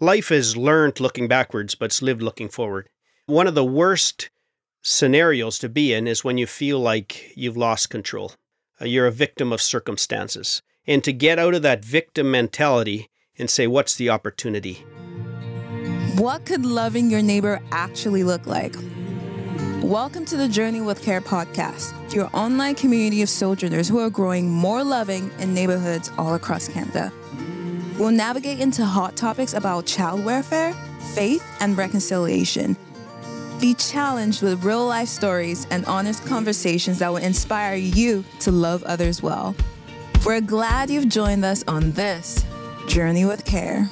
life is learned looking backwards, but it's lived looking forward. One of the worst scenarios to be in is when you feel like you've lost control. Uh, you're a victim of circumstances. And to get out of that victim mentality and say, what's the opportunity? What could loving your neighbor actually look like? Welcome to the Journey with Care podcast, your online community of sojourners who are growing more loving in neighborhoods all across Canada. We'll navigate into hot topics about child welfare, faith, and reconciliation. Be challenged with real life stories and honest conversations that will inspire you to love others well. We're glad you've joined us on this Journey with Care.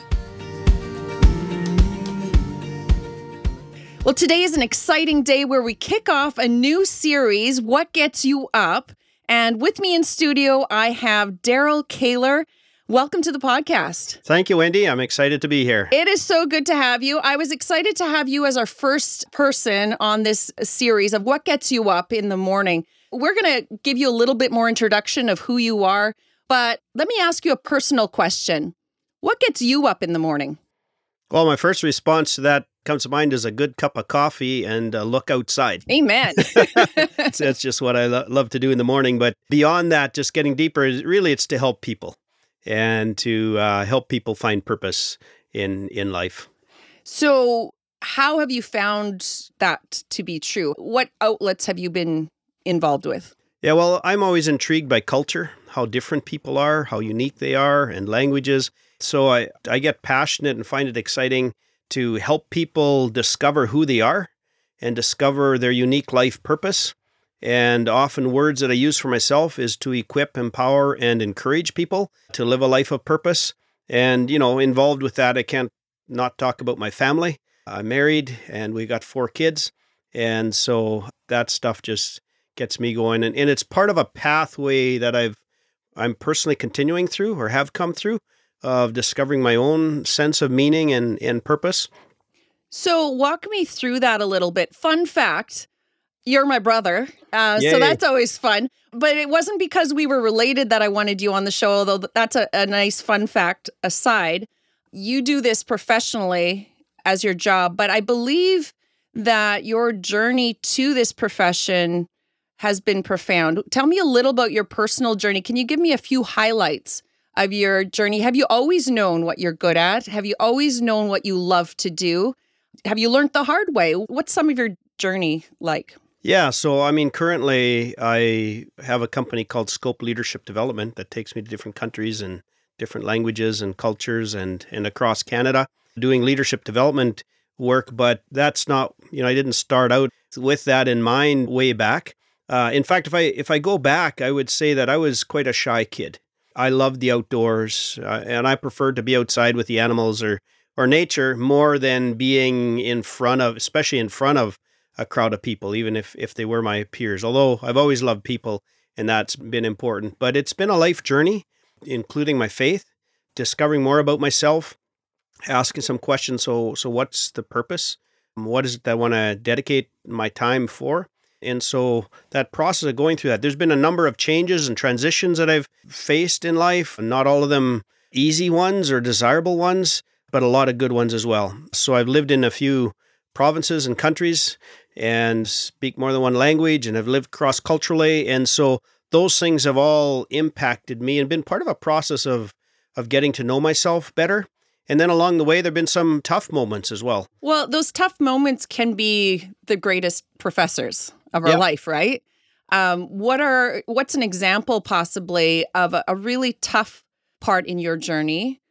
Well, today is an exciting day where we kick off a new series, What Gets You Up? And with me in studio, I have Darrell Kehler. Welcome to the podcast. Thank you, Wendy. I'm excited to be here. It is so good to have you. I was excited to have you as our first person on this series of what gets you up in the morning. We're going to give you a little bit more introduction of who you are, but let me ask you a personal question. What gets you up in the morning? Well, my first response to that comes to mind is a good cup of coffee and a look outside. Amen. That's just what I lo- love to do in the morning. But beyond that, just getting deeper, really, it's to help people and to uh, help people find purpose in in life. So, how have you found that to be true? What outlets have you been involved with? Yeah, well, I'm always intrigued by culture, how different people are, how unique they are, and languages. So I I get passionate and find it exciting to help people discover who they are and discover their unique life purpose and often, words that I use for myself is to equip, empower, and encourage people to live a life of purpose. And, you know, involved with that, I can't not talk about my family. I'm married and we got four kids. And so that stuff just gets me going. And, and it's part of a pathway that I've, I'm personally continuing through or have come through of discovering my own sense of meaning and, and purpose. So, walk me through that a little bit. Fun fact you're my brother. Uh, so that's always fun. But it wasn't because we were related that I wanted you on the show, although that's a, a nice fun fact aside. You do this professionally as your job, but I believe that your journey to this profession has been profound. Tell me a little about your personal journey. Can you give me a few highlights of your journey? Have you always known what you're good at? Have you always known what you love to do? Have you learned the hard way? What's some of your journey like? Yeah, so I mean, currently I have a company called Scope Leadership Development that takes me to different countries and different languages and cultures and, and across Canada doing leadership development work. But that's not, you know, I didn't start out with that in mind way back. Uh, in fact, if I if I go back, I would say that I was quite a shy kid. I loved the outdoors, uh, and I preferred to be outside with the animals or or nature more than being in front of, especially in front of a crowd of people, even if if they were my peers. Although I've always loved people, and that's been important. But it's been a life journey, including my faith, discovering more about myself, asking some questions. So so what's the purpose? What is it that I want to dedicate my time for? And so that process of going through that, there's been a number of changes and transitions that I've faced in life, not all of them easy ones or desirable ones, but a lot of good ones as well. So I've lived in a few provinces and countries and speak more than one language and have lived cross culturally. And so those things have all impacted me and been part of a process of of getting to know myself better. And then along the way, there have been some tough moments as well. Well, those tough moments can be the greatest professors of our life, right? Um, what are what's an example possibly of a, a really tough part in your journey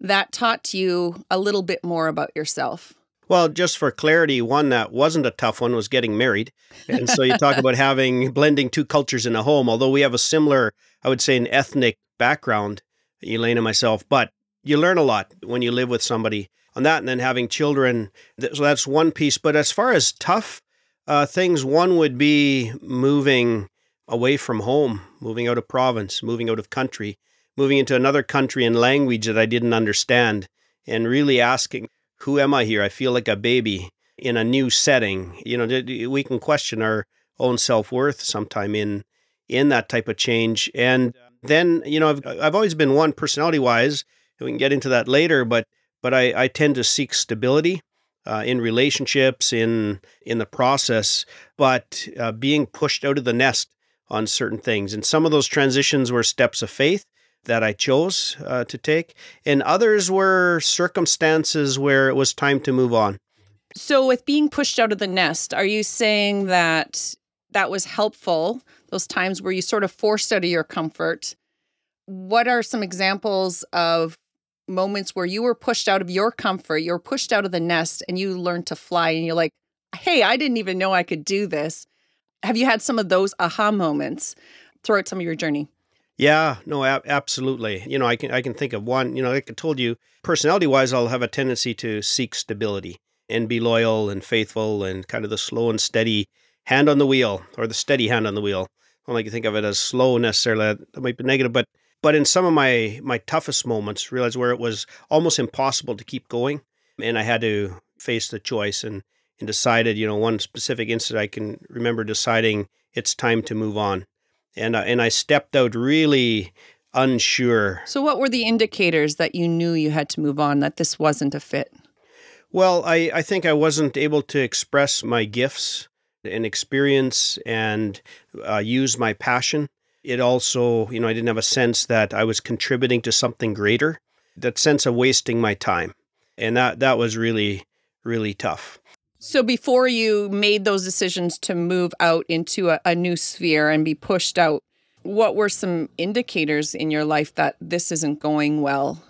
that taught you a little bit more about yourself? Well, just for clarity, one that wasn't a tough one was getting married. And so you talk about having blending two cultures in a home, although we have a similar, I would say, an ethnic background, Elaine and myself, but you learn a lot when you live with somebody on that and then having children. So that's one piece. But as far as tough uh, things, one would be moving away from home, moving out of province, moving out of country, moving into another country and language that I didn't understand, and really asking who am I here? I feel like a baby in a new setting. You know, we can question our own self worth sometime in in that type of change. And then, you know, I've I've always been one personality wise. We can get into that later, but but I, I tend to seek stability uh, in relationships, in in the process, but uh, being pushed out of the nest on certain things. And some of those transitions were steps of faith that I chose uh, to take, and others were circumstances where it was time to move on. So, with being pushed out of the nest, are you saying that that was helpful? Those times where you sort of forced out of your comfort. What are some examples of moments where you were pushed out of your comfort, you were pushed out of the nest, and you learned to fly, and you're like, hey, I didn't even know I could do this. Have you had some of those aha moments throughout some of your journey? Yeah, no, ab- absolutely. You know, I can I can think of one. You know, like I told you, personality wise, I'll have a tendency to seek stability and be loyal and faithful and kind of the slow and steady hand on the wheel or the steady hand on the wheel. I don't like to think of it as slow necessarily. That might be negative, but but in some of my my toughest moments, realized where it was almost impossible to keep going, and I had to face the choice and and decided, you know, one specific incident I can remember deciding it's time to move on, and uh, and I stepped out really unsure. So, what were the indicators that you knew you had to move on, that this wasn't a fit? Well, I, I think I wasn't able to express my gifts and experience and uh, use my passion it also, you know, I didn't have a sense that I was contributing to something greater, that sense of wasting my time. And that that was really really tough. So before you made those decisions to move out into a, a new sphere and be pushed out, what were some indicators in your life that this isn't going well?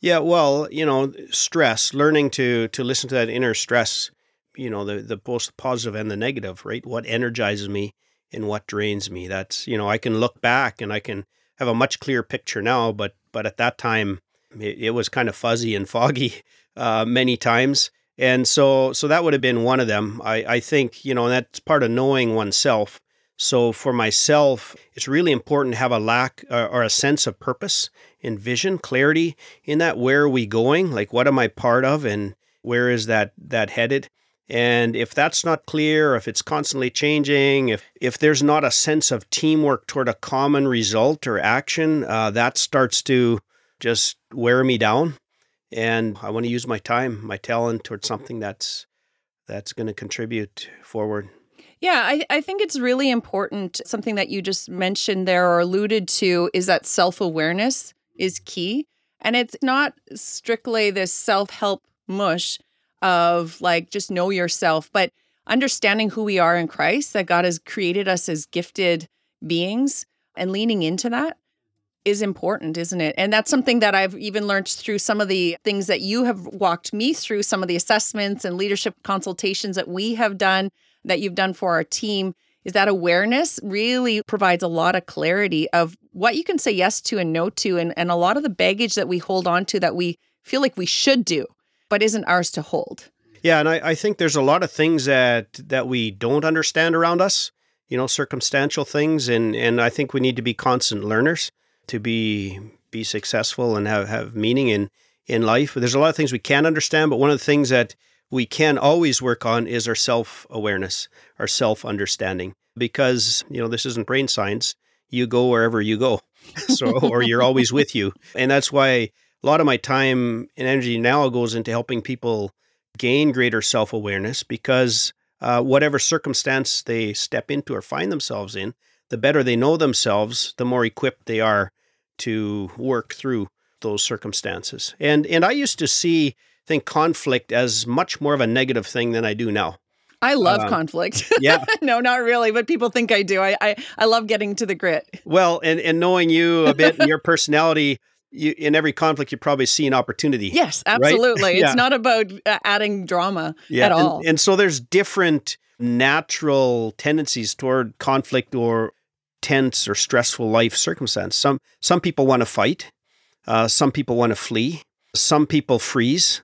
Yeah, well, you know, stress, learning to to listen to that inner stress, you know, the the both the positive and the negative, right? What energizes me and what drains me. That's, you know, I can look back and I can have a much clearer picture now, but but at that time it, it was kind of fuzzy and foggy uh, many times. And so so that would have been one of them. I, I think, you know, and that's part of knowing oneself. So for myself, it's really important to have a lack uh, or a sense of purpose and vision, clarity in that where are we going? Like what am I part of and where is that that headed? And if that's not clear, if it's constantly changing, if, if there's not a sense of teamwork toward a common result or action, uh, that starts to just wear me down. And I want to use my time, my talent towards something that's that's going to contribute forward. Yeah, I, I think it's really important. Something that you just mentioned there or alluded to is that self awareness is key. And it's not strictly this self help mush of like just know yourself, but understanding who we are in Christ, that God has created us as gifted beings and leaning into that is important, isn't it? And that's something that I've even learned through some of the things that you have walked me through, some of the assessments and leadership consultations that we have done, that you've done for our team, is that awareness really provides a lot of clarity of what you can say yes to and no to, and, and a lot of the baggage that we hold on to that we feel like we should do but isn't ours to hold. Yeah, and I, I think there's a lot of things that that we don't understand around us, you know, circumstantial things, and and I think we need to be constant learners to be be successful and have have meaning in in life. There's a lot of things we can't understand, but one of the things that we can always work on is our self awareness, our self understanding, because you know this isn't brain science. You go wherever you go, so or you're always with you, and that's why a lot of my time and energy now goes into helping people gain greater self awareness because uh, whatever circumstance they step into or find themselves in, the better they know themselves, the more equipped they are to work through those circumstances. And and I used to see think conflict as much more of a negative thing than I do now. I love uh, conflict. Yeah. no, not really, but people think I do. I, I I love getting to the grit. Well, and and knowing you a bit and your personality, you, in every conflict, you probably see an opportunity. Yes, absolutely. Right? It's not about uh, adding drama yeah. at all. And, and so there's different natural tendencies toward conflict or tense or stressful life circumstance. Some some people want to fight. Uh, some people want to flee. Some people freeze.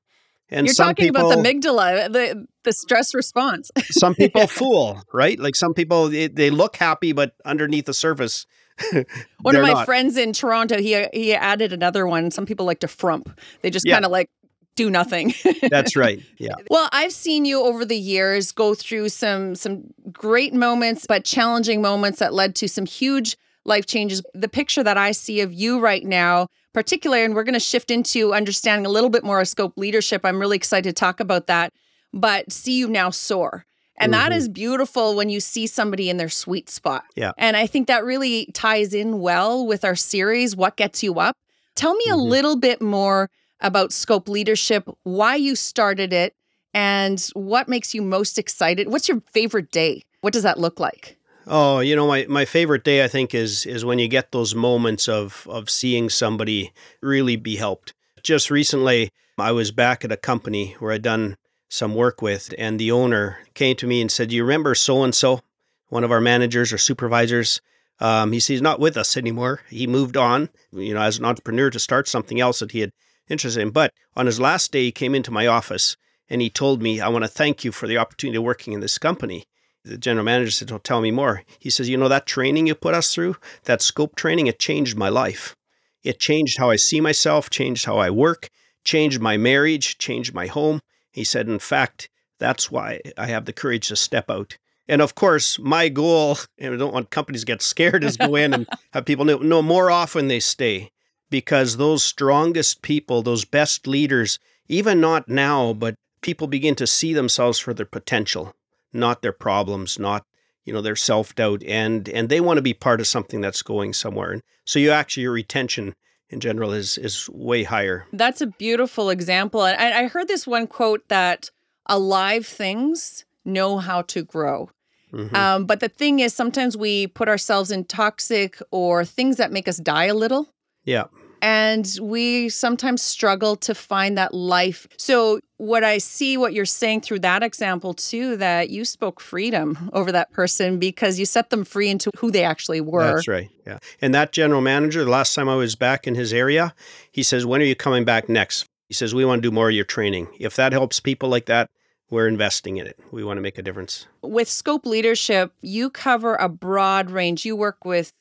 And You're talking people, about the amygdala, the the stress response. some people fool, right? Like some people, they, they look happy, but underneath the surface, one of my not. friends in Toronto, he he added another one. Some people like to frump. They just yeah. kind of like do nothing. That's right. Yeah. Well, I've seen you over the years go through some some great moments, but challenging moments that led to some huge life changes. The picture that I see of you right now, particularly, and we're going to shift into understanding a little bit more of scope leadership. I'm really excited to talk about that. But see you now soar. And mm-hmm. that is beautiful when you see somebody in their sweet spot. Yeah. And I think that really ties in well with our series, What Gets You Up. Tell me mm-hmm. a little bit more about Scope Leadership, why you started it, and what makes you most excited. What's your favorite day? What does that look like? Oh, you know, my, my favorite day I think is is when you get those moments of of seeing somebody really be helped. Just recently, I was back at a company where I'd done some work with, and the owner came to me and said, "Do you remember so and so, one of our managers or supervisors?" Um, he says he's not with us anymore. He moved on, you know, as an entrepreneur to start something else that he had interested in. But on his last day, he came into my office and he told me, "I want to thank you for the opportunity of working in this company." The general manager said, "Well, tell me more." He says, "You know that training you put us through, that scope training, it changed my life. It changed how I see myself, changed how I work, changed my marriage, changed my home." He said, "In fact, that's why I have the courage to step out." And of course, my goal, and I don't want companies to get scared, is go in and have people know, know more often they stay because those strongest people, those best leaders, even not now, but people begin to see themselves for their potential, not their problems, not you know their self-doubt and and they want to be part of something that's going somewhere and so you actually your retention in general is is way higher that's a beautiful example and i heard this one quote that alive things know how to grow Mm-hmm. Um, but the thing is, sometimes we put ourselves in toxic or things that make us die a little. Yeah. And we sometimes struggle to find that life. So, what I see, what you're saying through that example, too, that you spoke freedom over that person because you set them free into who they actually were. That's right. Yeah. And that general manager, the last time I was back in his area, he says, When are you coming back next? He says, We want to do more of your training. If that helps people like that, we're investing in it. We want to make a difference. With Scope Leadership, you cover a broad range. You work with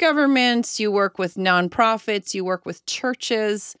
governments, you work with nonprofits, you work with churches,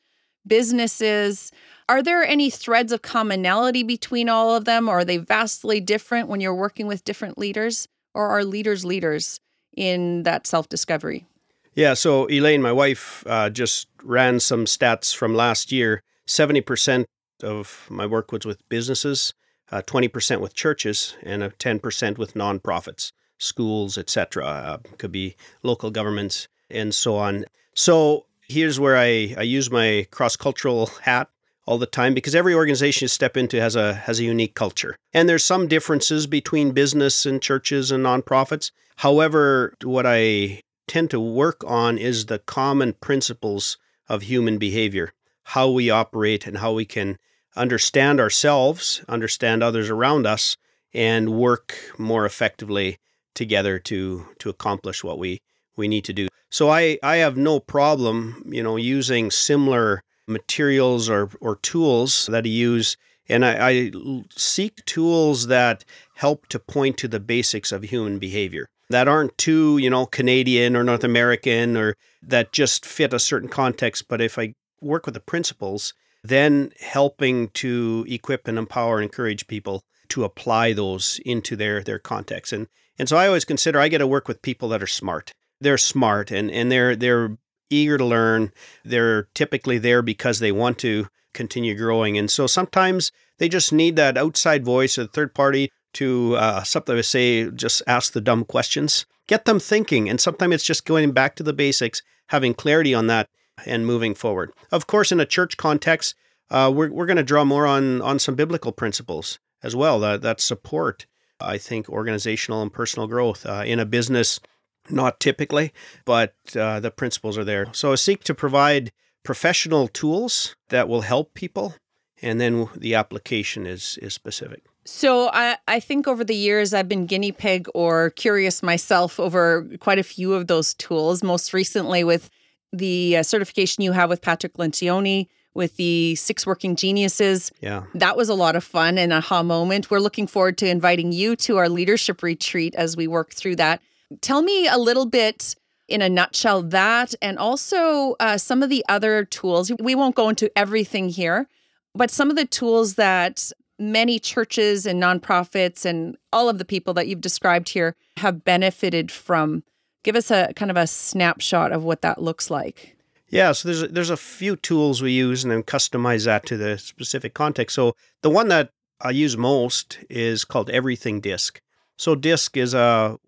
businesses. Are there any threads of commonality between all of them, or are they vastly different when you're working with different leaders? Or are leaders leaders in that self discovery? Yeah, so Elaine, my wife, uh, just ran some stats from last year. 70% of my work was with businesses, uh, 20% with churches, and 10% with nonprofits, schools, etc. Uh, could be local governments and so on. So here's where I, I use my cross cultural hat all the time because every organization you step into has a has a unique culture. And there's some differences between business and churches and nonprofits. However, what I tend to work on is the common principles of human behavior, how we operate and how we can understand ourselves, understand others around us, and work more effectively together to to accomplish what we we need to do. So I I have no problem, you know, using similar materials or or tools that I use and I, I seek tools that help to point to the basics of human behavior that aren't too, you know, Canadian or North American or that just fit a certain context. But if I work with the principles, then helping to equip and empower and encourage people to apply those into their their context. And and so I always consider I get to work with people that are smart. They're smart and and they're they're eager to learn. They're typically there because they want to continue growing. And so sometimes they just need that outside voice or third party to uh, something I say, just ask the dumb questions, get them thinking. And sometimes it's just going back to the basics, having clarity on that and moving forward. Of course, in a church context, uh, we're, we're going to draw more on, on some biblical principles as well that, that support, I think, organizational and personal growth. Uh, in a business, not typically, but uh, the principles are there. So I seek to provide professional tools that will help people, and then the application is, is specific. So I, I think over the years I've been guinea pig or curious myself over quite a few of those tools. Most recently with the uh, certification you have with Patrick Lencioni with the six working geniuses. Yeah. That was a lot of fun and aha moment. We're looking forward to inviting you to our leadership retreat as we work through that. Tell me a little bit in a nutshell that and also uh, some of the other tools. We won't go into everything here, but some of the tools that many churches and nonprofits and all of the people that you've described here have benefited from Give us a kind of a snapshot of what that looks like. Yeah, so there's a, there's a few tools we use and then customize that to the specific context. So the one that I use most is called Everything DiSC. So DISC is a,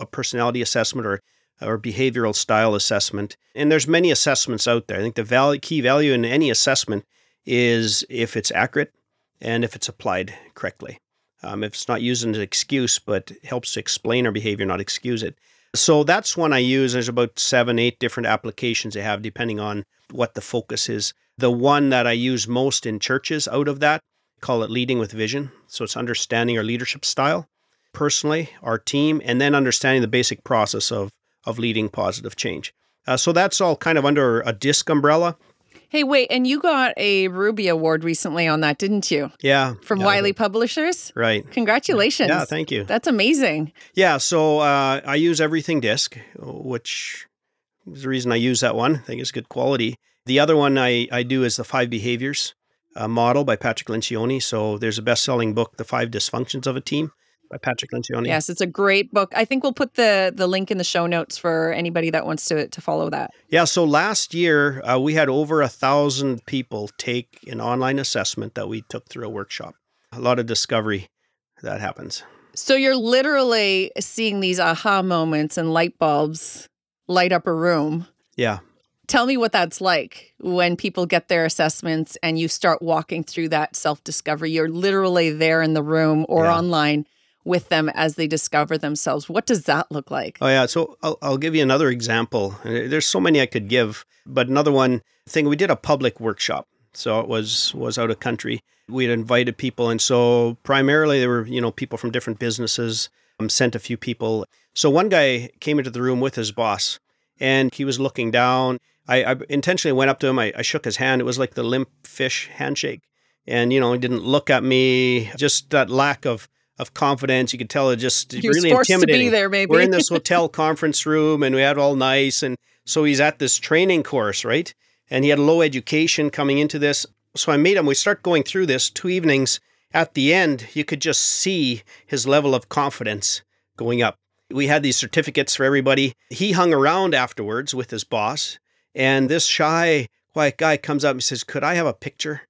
a personality assessment or or behavioral style assessment. And there's many assessments out there. I think the value, key value in any assessment is if it's accurate and if it's applied correctly. Um, if it's not used as an excuse, but helps explain our behavior, not excuse it. So that's one I use. There's about seven, eight different applications they have, depending on what the focus is. The one that I use most in churches out of that, call it leading with vision. So it's understanding our leadership style, personally, our team, and then understanding the basic process of of leading positive change. Uh, so that's all kind of under a disc umbrella. Hey, wait, and you got a Ruby Award recently on that, didn't you? Yeah. From yeah, Wiley Publishers? Right. Congratulations. Yeah, thank you. That's amazing. Yeah, so uh, I use Everything DiSC, which is the reason I use that one. I think it's good quality. The other one I, I do is the Five Behaviors uh, model by Patrick Lencioni. So there's a best selling book, The Five Dysfunctions of a Team by Patrick Lencioni. Yes, it's a great book. I think we'll put the the link in the show notes for anybody that wants to to follow that. Yeah. So last year uh, we had over a thousand people take an online assessment that we took through a workshop. A lot of discovery that happens. So you're literally seeing these aha moments and light bulbs light up a room. Yeah. Tell me what that's like when people get their assessments and you start walking through that self discovery. You're literally there in the room or yeah. online with them as they discover themselves. What does that look like? Oh, yeah. So I'll, I'll give you another example. There's so many I could give, but another one thing we did a public workshop. So it was was out of country. We had invited people, and so primarily there were you know people from different businesses. Um, sent a few people. So one guy came into the room with his boss, and he was looking down. I, I intentionally went up to him. I, I shook his hand. It was like the limp fish handshake, and you know he didn't look at me. Just that lack of of confidence. You could tell it just he really intimidating. there, maybe. We're in this hotel conference room and we had all nice. And so he's at this training course, right? And he had low education coming into this. So I made him, we start going through this two evenings. At the end, you could just see his level of confidence going up. We had these certificates for everybody. He hung around afterwards with his boss. And this shy, quiet guy comes up and says, Could I have a picture?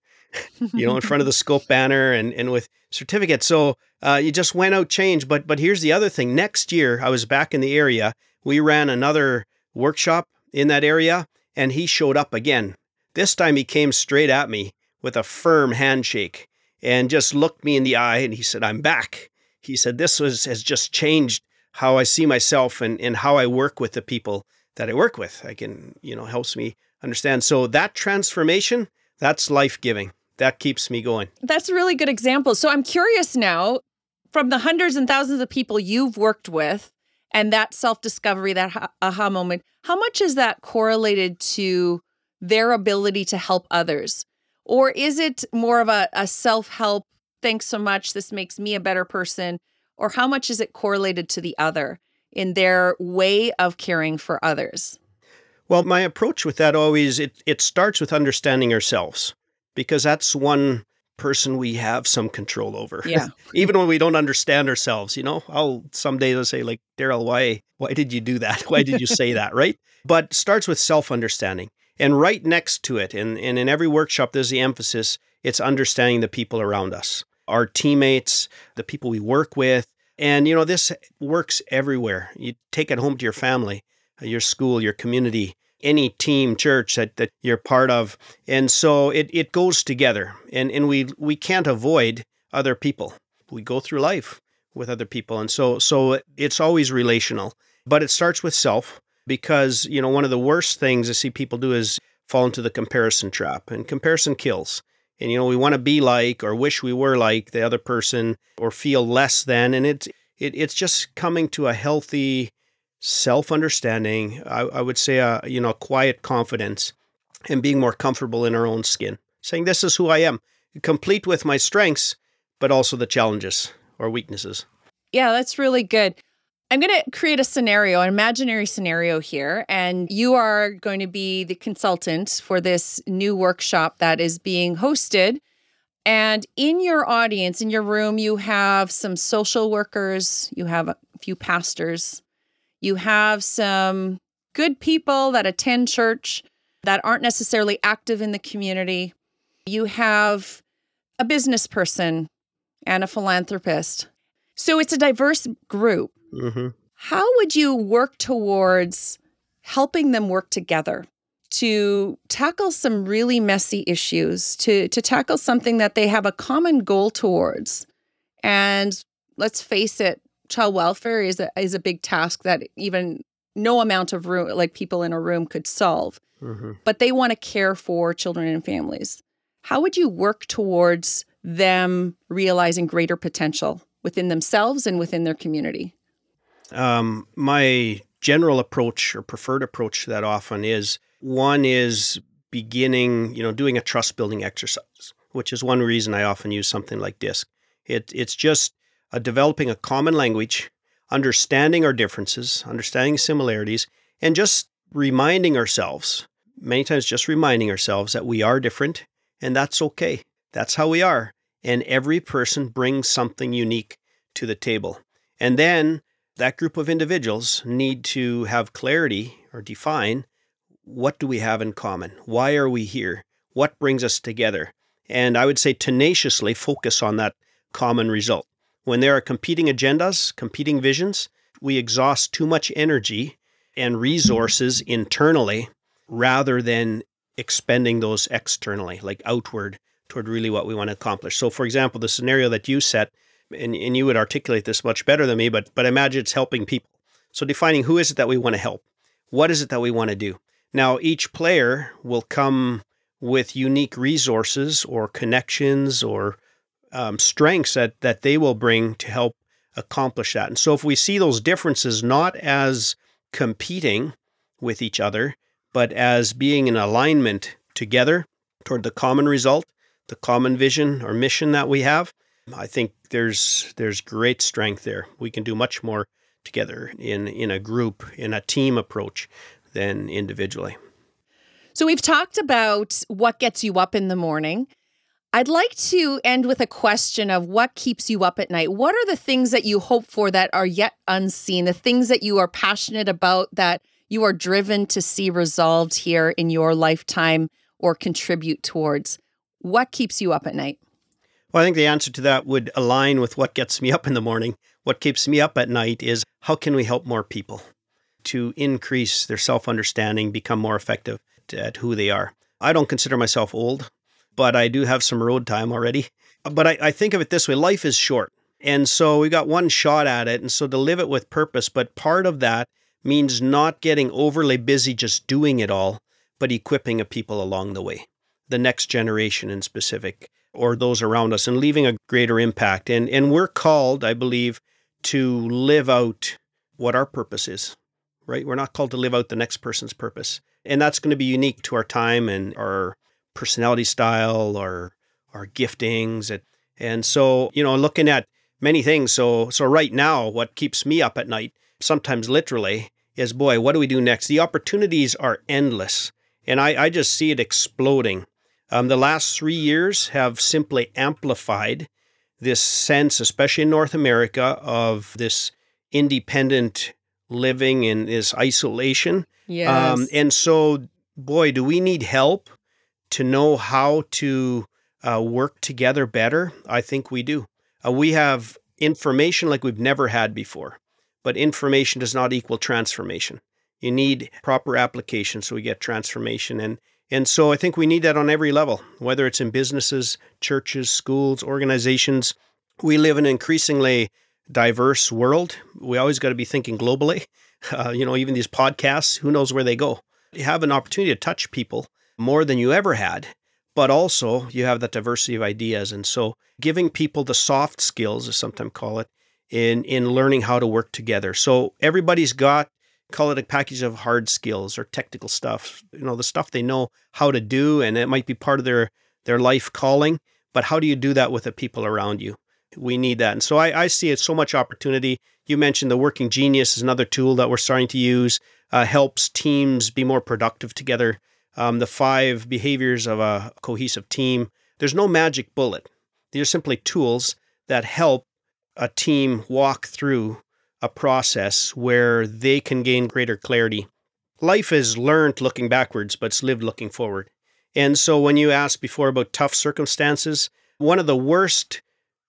You know, in front of the scope banner and, and with certificates. So uh, you just went out changed. But but here's the other thing. Next year, I was back in the area. We ran another workshop in that area, and he showed up again. This time he came straight at me with a firm handshake and just looked me in the eye and he said, I'm back. He said, This was has just changed how I see myself and, and how I work with the people that I work with. I can, you know, helps me understand. So that transformation, that's life giving that keeps me going. That's a really good example. So I'm curious now from the hundreds and thousands of people you've worked with and that self discovery, that aha moment, how much is that correlated to their ability to help others? Or is it more of a, a self help, thanks so much, this makes me a better person? Or how much is it correlated to the other in their way of caring for others? Well, my approach with that always it, it starts with understanding ourselves because that's one person we have some control over. Yeah. Even when we don't understand ourselves, you know, I'll some days I'll say like, Darrell, why why did you do that? Why did you say that? Right. But starts with self-understanding. And right next to it, and, and in every workshop, there's the emphasis, it's understanding the people around us, our teammates, the people we work with. And you know, this works everywhere. You take it home to your family, your school, your community any team church that, that you're part of. And so it, it goes together and, and we we can't avoid other people. We go through life with other people. And so so it's always relational. But it starts with self because, you know, one of the worst things I see people do is fall into the comparison trap. And comparison kills. And you know, we want to be like or wish we were like the other person or feel less than. And it's it, it's just coming to a healthy self-understanding I, I, would say a you know a quiet confidence and being more comfortable in our own skin saying this is who i am complete with my strengths but also the challenges or weaknesses. Yeah that's really good. I'm going to create a scenario an imaginary scenario here and you are going to be the consultant for this new workshop that is being hosted. And in your audience in your room you have some social workers you have a few pastors You have some good people that attend church that aren't necessarily active in the community. You have a business person and a philanthropist. So it's a diverse group. Mm-hmm. How would you work towards helping them work together to tackle some really messy issues, to, to tackle something that they have a common goal towards? And let's face it, child welfare is a, is a big task that even no amount of room, like people in a room, could solve. Mm-hmm. But they want to care for children and families. How would you work towards them realizing greater potential within themselves and within their community? Um, my general approach or preferred approach to that often is one is beginning, you know, doing a trust building exercise, which is one reason I often use something like DISC. It, it's just uh, developing a common language, understanding our differences, understanding similarities, and just reminding ourselves, many times just reminding ourselves that we are different and that's okay. That's how we are. And every person brings something unique to the table. And then that group of individuals need to have clarity or define what do we have in common? Why are we here? What brings us together? And I would say tenaciously focus on that common result. When there are competing agendas, competing visions, we exhaust too much energy and resources internally rather than expending those externally, like outward toward really what we want to accomplish. So, for example, the scenario that you set, and, and you would articulate this much better than me, but but imagine it's helping people. So, defining who is it that we want to help, what is it that we want to do. Now, each player will come with unique resources or connections or um, strengths that that they will bring to help accomplish that. And so, if we see those differences not as competing with each other, but as being in alignment together toward the common result, the common vision or mission that we have, I think there's there's great strength there. We can do much more together in in a group, in a team approach than individually. So we've talked about what gets you up in the morning. I'd like to end with a question of what keeps you up at night. What are the things that you hope for that are yet unseen? The things that you are passionate about that you are driven to see resolved here in your lifetime or contribute towards? What keeps you up at night? Well, I think the answer to that would align with what gets me up in the morning. What keeps me up at night is how can we help more people to increase their self understanding, become more effective at who they are? I don't consider myself old, but I do have some road time already. But I, I think of it this way life is short. And so we got one shot at it. And so to live it with purpose, but part of that means not getting overly busy just doing it all, but equipping a people along the way, the next generation in specific, or those around us, and leaving a greater impact. And, and we're called, I believe, to live out what our purpose is, right? We're not called to live out the next person's purpose. And that's going to be unique to our time and our personality style, or our giftings. And, and so, you know, looking at many things. So, so right now, what keeps me up at night sometimes literally, is boy, what do we do next? The opportunities are endless. And I, I just see it exploding. Um, the last three years have simply amplified this sense, especially in North America, of this independent living in this isolation. Yes. Um, and so, boy, do we need help to know how to uh, work together better? I think we do. Uh, we have information like we've never had before but information does not equal transformation. You need proper application so we get transformation. And, and so I think we need that on every level, whether it's in businesses, churches, schools, organizations. We live in an increasingly diverse world. We always got to be thinking globally. Uh, you know, even these podcasts, who knows where they go? You have an opportunity to touch people more than you ever had, but also you have that diversity of ideas. And so giving people the soft skills, as sometimes call it, in in learning how to work together. So everybody's got call it a package of hard skills or technical stuff, you know, the stuff they know how to do and it might be part of their their life calling, but how do you do that with the people around you? We need that. And so I, I see it so much opportunity. You mentioned the working genius is another tool that we're starting to use, uh, helps teams be more productive together. Um, the five behaviors of a cohesive team. There's no magic bullet. These are simply tools that help a team walk through a process where they can gain greater clarity. Life is learned looking backwards, but it's lived looking forward. And so when you asked before about tough circumstances, one of the worst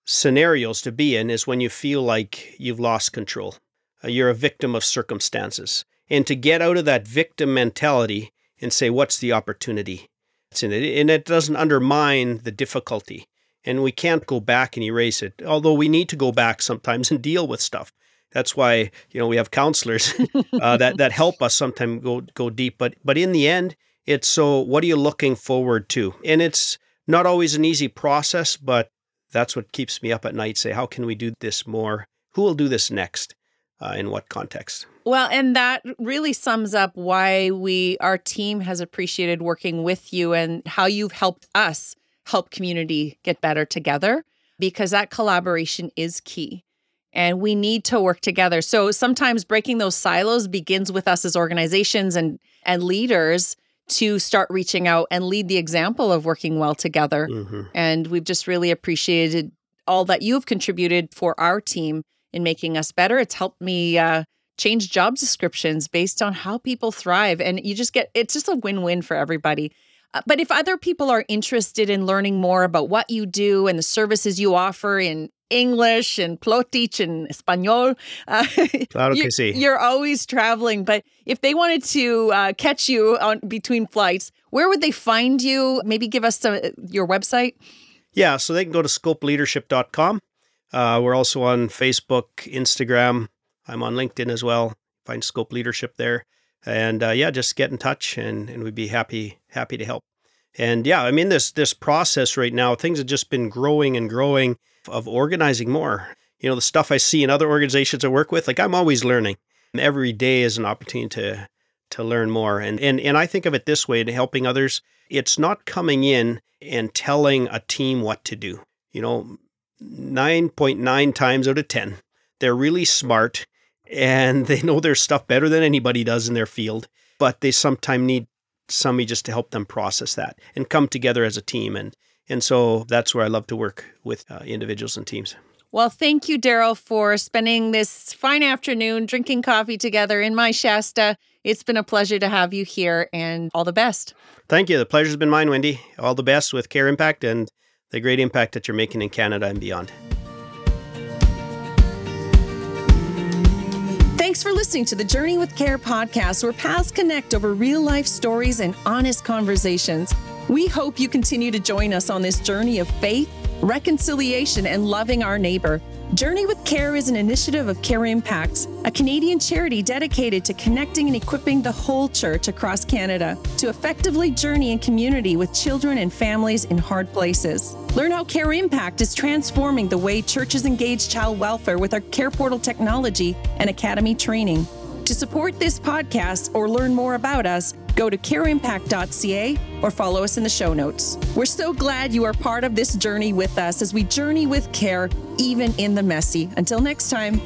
scenarios to be in is when you feel like you've lost control. Uh, you're a victim of circumstances. And to get out of that victim mentality and say, what's the opportunity? It's in it. And it doesn't undermine the difficulty. And we can't go back and erase it, although we need to go back sometimes and deal with stuff. That's why you know we have counselors uh, that that help us sometimes go go deep. But but in the end, it's so what are you looking forward to? And it's not always an easy process, but that's what keeps me up at night. Say, how can we do this more? Who will do this next? Uh, in what context? Well, and that really sums up why we, our team, has appreciated working with you and how you've helped us help community get better together because that collaboration is key and we need to work together. So sometimes breaking those silos begins with us as organizations and and leaders to start reaching out and lead the example of working well together. Mm-hmm. And we've just really appreciated all that you've contributed for our team in making us better. It's helped me uh, change job descriptions based on how people thrive. And you just get it's just a win win for everybody. Uh, but if other people are interested in learning more about what you do and the services you offer in English and Plautdietsch and Espanol. Uh, claro que sí. You're always traveling. But if they wanted to uh, catch you on between flights, where would they find you? Maybe give us some, your website. Yeah, so they can go to scopeleadership.com. Uh, we're also on Facebook, Instagram. I'm on LinkedIn as well. Find Scope Leadership there. And uh, yeah, just get in touch and, and we'd be happy happy to help. And yeah, I mean this this process right now, things have just been growing and growing of organizing more. You know, the stuff I see in other organizations I work with, like I'm always learning. Every day is an opportunity to to learn more. And and and I think of it this way to helping others, it's not coming in and telling a team what to do. You know, 9.9 times out of 10, they're really smart and they know their stuff better than anybody does in their field, but they sometimes need somebody just to help them process that and come together as a team and and so that's where I love to work with uh, individuals and teams. Well, thank you, Darrell, for spending this fine afternoon drinking coffee together in my Shasta. It's been a pleasure to have you here and all the best. Thank you. The pleasure's been mine, Wendy. All the best with Care Impact and the great impact that you're making in Canada and beyond. Thanks for listening to the Journey with Care podcast, where paths connect over real life stories and honest conversations. We hope you continue to join us on this journey of faith, reconciliation, and loving our neighbor. Journey with Care is an initiative of Care Impacts, a Canadian charity dedicated to connecting and equipping the whole church across Canada to effectively journey in community with children and families in hard places. Learn how Care Impact is transforming the way churches engage child welfare with our Care Portal technology and Academy training. To support this podcast or learn more about us, go to careimpact.ca or follow us in the show notes. We're so glad you are part of this journey with us as we journey with care, even in the messy. Until next time.